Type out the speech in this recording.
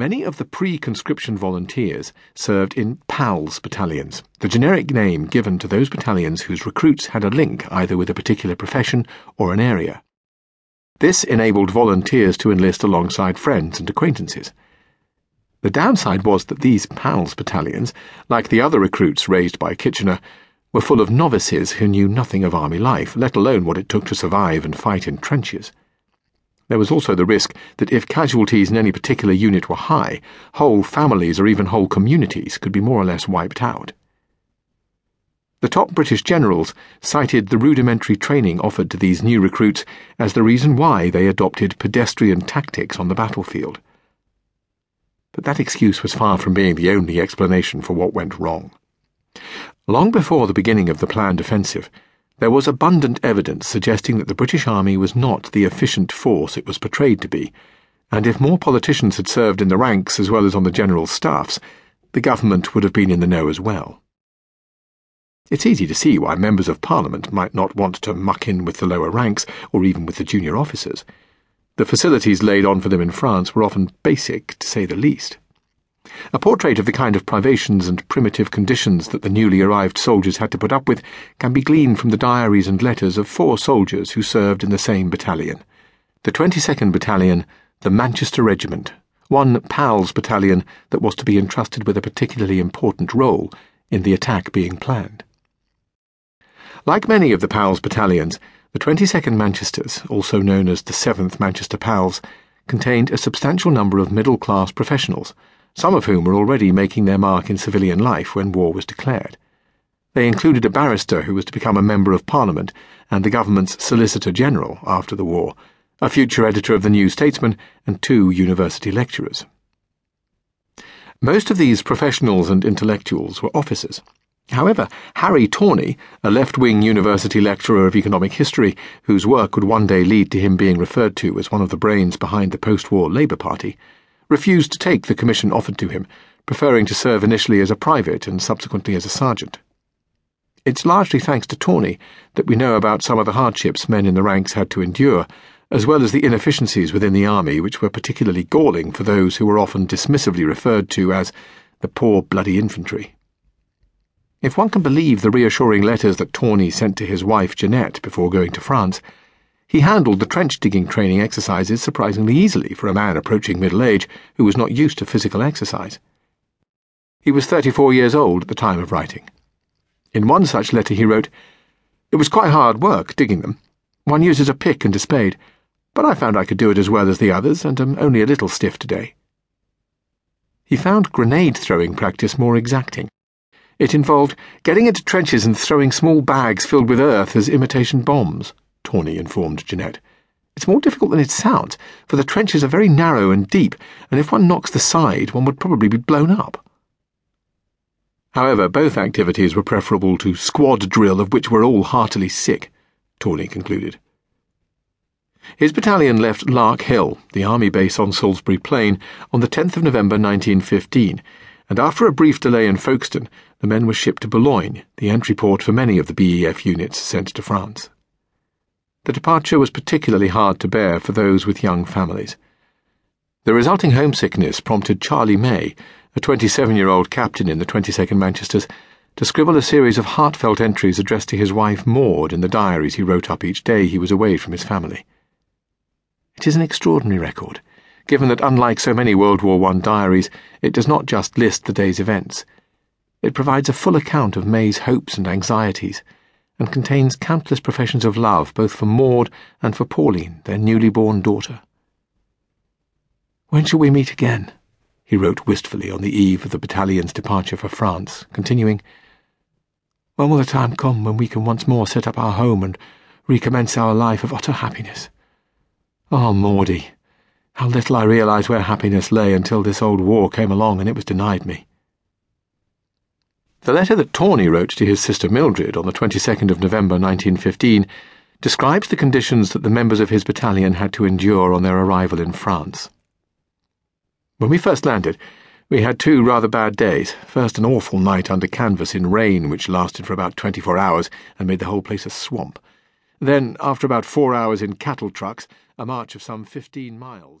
Many of the pre conscription volunteers served in PALS battalions, the generic name given to those battalions whose recruits had a link either with a particular profession or an area. This enabled volunteers to enlist alongside friends and acquaintances. The downside was that these PALS battalions, like the other recruits raised by Kitchener, were full of novices who knew nothing of army life, let alone what it took to survive and fight in trenches. There was also the risk that if casualties in any particular unit were high, whole families or even whole communities could be more or less wiped out. The top British generals cited the rudimentary training offered to these new recruits as the reason why they adopted pedestrian tactics on the battlefield. But that excuse was far from being the only explanation for what went wrong. Long before the beginning of the planned offensive, there was abundant evidence suggesting that the British Army was not the efficient force it was portrayed to be, and if more politicians had served in the ranks as well as on the general staffs, the government would have been in the know as well. It's easy to see why members of Parliament might not want to muck in with the lower ranks or even with the junior officers. The facilities laid on for them in France were often basic, to say the least. A portrait of the kind of privations and primitive conditions that the newly arrived soldiers had to put up with can be gleaned from the diaries and letters of four soldiers who served in the same battalion the 22nd Battalion, the Manchester Regiment, one PALS battalion that was to be entrusted with a particularly important role in the attack being planned. Like many of the PALS battalions, the 22nd Manchesters, also known as the 7th Manchester PALS, contained a substantial number of middle class professionals some of whom were already making their mark in civilian life when war was declared. They included a barrister who was to become a Member of Parliament and the government's Solicitor General after the war, a future editor of the New Statesman, and two university lecturers. Most of these professionals and intellectuals were officers. However, Harry Tawney, a left wing university lecturer of economic history, whose work would one day lead to him being referred to as one of the brains behind the post war Labour Party, refused to take the commission offered to him, preferring to serve initially as a private and subsequently as a sergeant. It's largely thanks to Tawney that we know about some of the hardships men in the ranks had to endure, as well as the inefficiencies within the army which were particularly galling for those who were often dismissively referred to as the poor bloody infantry. If one can believe the reassuring letters that Tawney sent to his wife Jeanette before going to France, he handled the trench digging training exercises surprisingly easily for a man approaching middle age who was not used to physical exercise. He was 34 years old at the time of writing. In one such letter he wrote, It was quite hard work digging them. One uses a pick and a spade, but I found I could do it as well as the others and am only a little stiff today. He found grenade throwing practice more exacting. It involved getting into trenches and throwing small bags filled with earth as imitation bombs. Tawney informed Jeanette. It's more difficult than it sounds, for the trenches are very narrow and deep, and if one knocks the side, one would probably be blown up. However, both activities were preferable to squad drill, of which we're all heartily sick, Tawney concluded. His battalion left Lark Hill, the army base on Salisbury Plain, on the 10th of November 1915, and after a brief delay in Folkestone, the men were shipped to Boulogne, the entry port for many of the BEF units sent to France. The departure was particularly hard to bear for those with young families. The resulting homesickness prompted Charlie May, a 27 year old captain in the 22nd Manchesters, to scribble a series of heartfelt entries addressed to his wife Maud in the diaries he wrote up each day he was away from his family. It is an extraordinary record, given that unlike so many World War I diaries, it does not just list the day's events. It provides a full account of May's hopes and anxieties and contains countless professions of love both for Maud and for Pauline, their newly born daughter. When shall we meet again? he wrote wistfully on the eve of the battalion's departure for France, continuing, When will the time come when we can once more set up our home and recommence our life of utter happiness? Oh, Maudie, how little I realised where happiness lay until this old war came along and it was denied me. The letter that Tawney wrote to his sister Mildred on the 22nd of November 1915 describes the conditions that the members of his battalion had to endure on their arrival in France. When we first landed, we had two rather bad days. First, an awful night under canvas in rain, which lasted for about 24 hours and made the whole place a swamp. Then, after about four hours in cattle trucks, a march of some 15 miles.